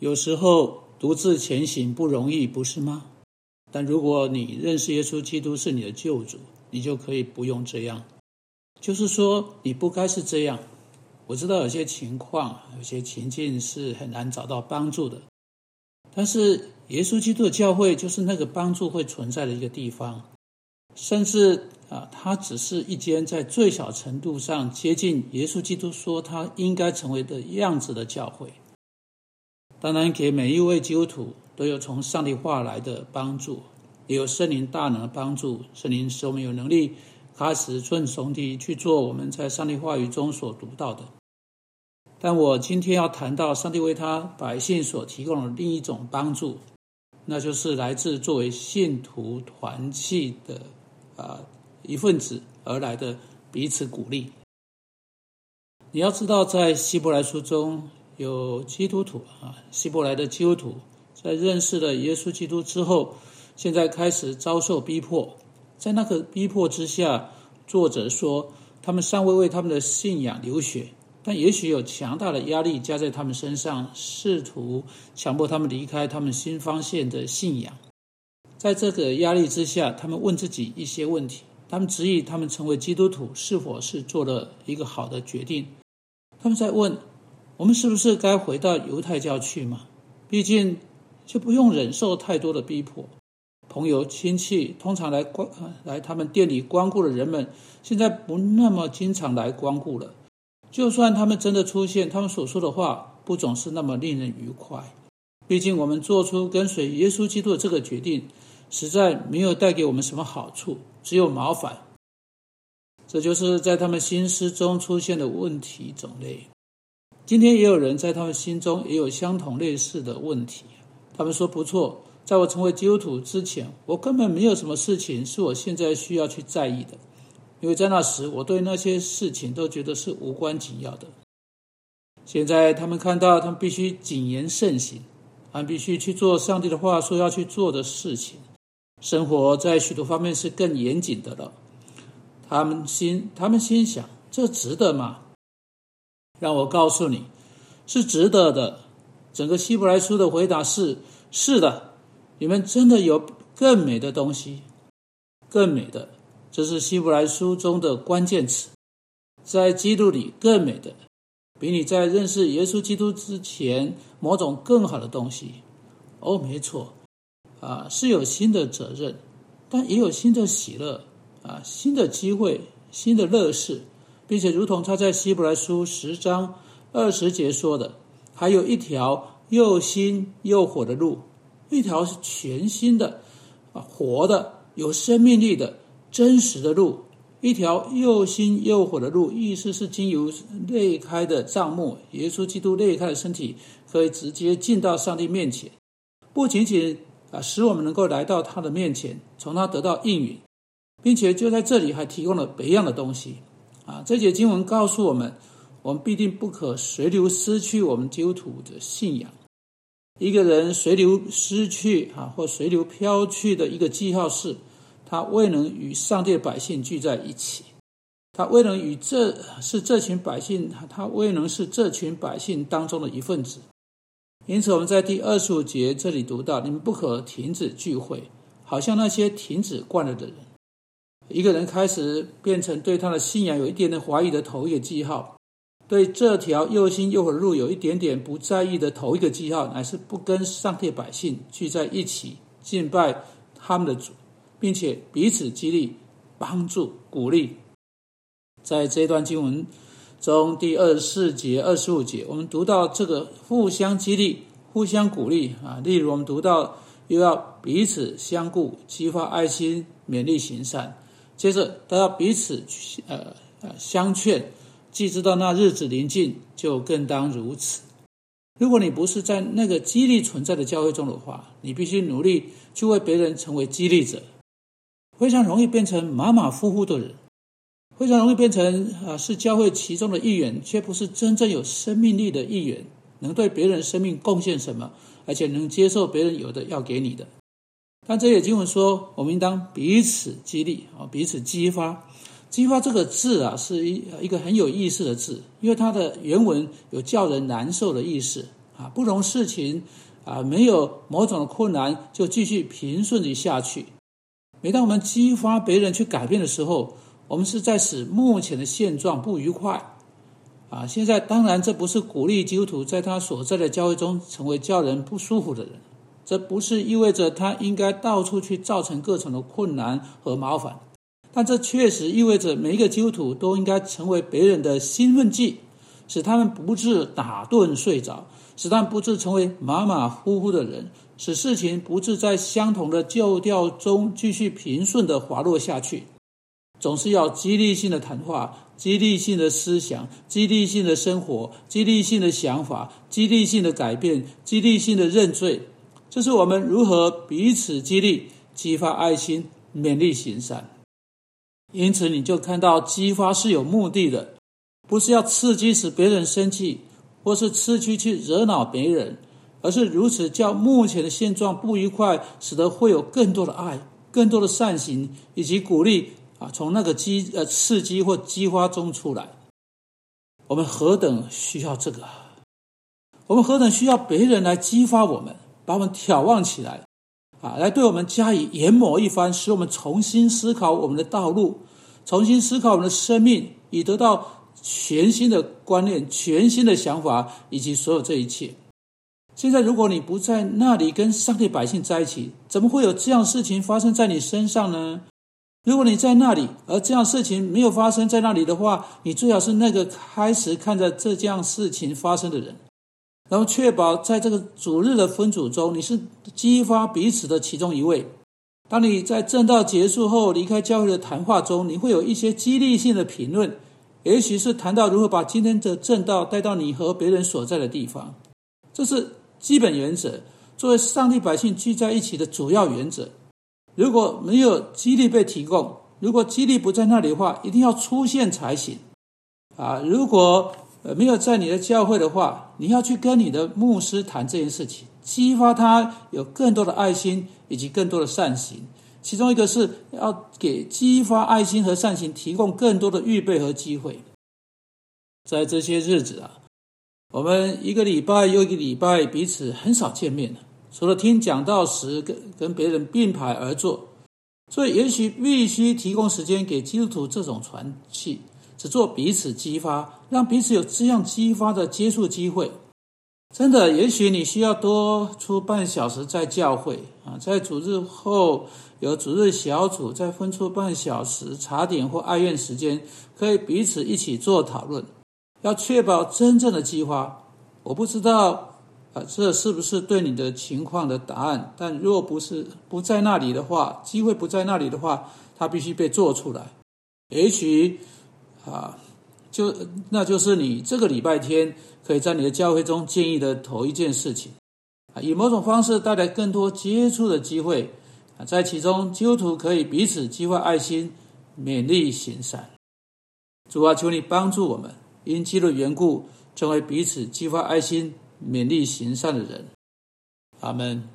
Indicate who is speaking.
Speaker 1: 有时候独自前行不容易，不是吗？但如果你认识耶稣基督是你的救主，你就可以不用这样。就是说，你不该是这样。我知道有些情况、有些情境是很难找到帮助的，但是耶稣基督的教会就是那个帮助会存在的一个地方。甚至啊，它只是一间在最小程度上接近耶稣基督说他应该成为的样子的教会。当然，给每一位基督徒都有从上帝话来的帮助，也有圣灵大能的帮助。圣灵使我们有能力开始顺从地去做我们在上帝话语中所读到的。但我今天要谈到上帝为他百姓所提供的另一种帮助，那就是来自作为信徒团契的。啊，一份子而来的彼此鼓励。你要知道，在希伯来书中有基督徒啊，希伯来的基督徒在认识了耶稣基督之后，现在开始遭受逼迫。在那个逼迫之下，作者说他们尚未为他们的信仰流血，但也许有强大的压力加在他们身上，试图强迫他们离开他们新发现的信仰。在这个压力之下，他们问自己一些问题。他们质疑他们成为基督徒是否是做了一个好的决定。他们在问：我们是不是该回到犹太教去嘛？毕竟就不用忍受太多的逼迫。朋友、亲戚通常来光来他们店里光顾的人们，现在不那么经常来光顾了。就算他们真的出现，他们所说的话不总是那么令人愉快。毕竟我们做出跟随耶稣基督的这个决定。实在没有带给我们什么好处，只有麻烦。这就是在他们心思中出现的问题种类。今天也有人在他们心中也有相同类似的问题。他们说：“不错，在我成为基督徒之前，我根本没有什么事情是我现在需要去在意的，因为在那时我对那些事情都觉得是无关紧要的。现在他们看到，他们必须谨言慎行，他们必须去做上帝的话说要去做的事情。”生活在许多方面是更严谨的了。他们心，他们心想：这值得吗？让我告诉你，是值得的。整个希伯来书的回答是：是的，你们真的有更美的东西，更美的。这是希伯来书中的关键词。在基督里，更美的，比你在认识耶稣基督之前某种更好的东西。哦，没错。啊，是有新的责任，但也有新的喜乐啊，新的机会，新的乐事，并且如同他在希伯来书十章二十节说的，还有一条又新又火的路，一条是全新的啊，活的，有生命力的真实的路，一条又新又火的路，意思是经由裂开的帐幕，耶稣基督裂开的身体，可以直接进到上帝面前，不仅仅。啊，使我们能够来到他的面前，从他得到应允，并且就在这里还提供了别样的东西。啊，这节经文告诉我们，我们必定不可随流失去我们基督徒的信仰。一个人随流失去啊，或随流飘去的一个记号是，他未能与上帝的百姓聚在一起，他未能与这是这群百姓，他未能是这群百姓当中的一份子。因此，我们在第二十五节这里读到：“你们不可停止聚会，好像那些停止惯了的人。”一个人开始变成对他的信仰有一点点怀疑的头一个记号，对这条又新又火路有一点点不在意的头一个记号，乃是不跟上帝百姓聚在一起敬拜他们的主，并且彼此激励、帮助、鼓励。在这段经文。中第二十四节、二十五节，我们读到这个互相激励、互相鼓励啊。例如，我们读到又要彼此相顾、激发爱心、勉励行善。接着，都要彼此呃呃相劝，既知道那日子临近，就更当如此。如果你不是在那个激励存在的教会中的话，你必须努力去为别人成为激励者，非常容易变成马马虎虎的人。非常容易变成啊，是教会其中的一员，却不是真正有生命力的一员，能对别人生命贡献什么，而且能接受别人有的要给你的。但这也经文说，我们应当彼此激励啊，彼此激发。激发这个字啊，是一一个很有意思的字，因为它的原文有叫人难受的意思啊，不容事情啊，没有某种的困难就继续平顺的下去。每当我们激发别人去改变的时候，我们是在使目前的现状不愉快。啊，现在当然这不是鼓励基督徒在他所在的教会中成为叫人不舒服的人，这不是意味着他应该到处去造成各种的困难和麻烦，但这确实意味着每一个基督徒都应该成为别人的兴奋剂，使他们不致打盹睡着，使他们不致成为马马虎虎的人，使事情不致在相同的旧调中继续平顺的滑落下去。总是要激励性的谈话。激励性的思想、激励性的生活、激励性的想法、激励性的改变、激励性的认罪，这是我们如何彼此激励、激发爱心、勉励行善。因此，你就看到激发是有目的的，不是要刺激使别人生气，或是刺激去惹恼别人，而是如此叫目前的现状不愉快，使得会有更多的爱、更多的善行以及鼓励啊。从那个激呃刺激或激发中出来，我们何等需要这个？我们何等需要别人来激发我们，把我们眺望起来，啊，来对我们加以研磨一番，使我们重新思考我们的道路，重新思考我们的生命，以得到全新的观念、全新的想法以及所有这一切。现在，如果你不在那里跟上帝百姓在一起，怎么会有这样事情发生在你身上呢？如果你在那里，而这样事情没有发生在那里的话，你最好是那个开始看着这件事情发生的人，然后确保在这个主日的分组中，你是激发彼此的其中一位。当你在正道结束后离开教会的谈话中，你会有一些激励性的评论，也许是谈到如何把今天的正道带到你和别人所在的地方。这是基本原则，作为上帝百姓聚在一起的主要原则。如果没有激励被提供，如果激励不在那里的话，一定要出现才行。啊，如果呃没有在你的教会的话，你要去跟你的牧师谈这件事情，激发他有更多的爱心以及更多的善行。其中一个是要给激发爱心和善行提供更多的预备和机会。在这些日子啊，我们一个礼拜又一个礼拜彼此很少见面了。除了听讲道时跟跟别人并排而坐，所以也许必须提供时间给基督徒这种传气，只做彼此激发，让彼此有这样激发的接触机会。真的，也许你需要多出半小时在教会啊，在主日后有主日小组，再分出半小时茶点或爱怨时间，可以彼此一起做讨论，要确保真正的激发。我不知道。啊，这是不是对你的情况的答案？但若不是不在那里的话，机会不在那里的话，它必须被做出来。也许啊，就那就是你这个礼拜天可以在你的教会中建议的头一件事情啊，以某种方式带来更多接触的机会啊，在其中基督徒可以彼此激发爱心，勉励行善。主啊，求你帮助我们，因基督的缘故，成为彼此激发爱心。勉励行善的人，阿门。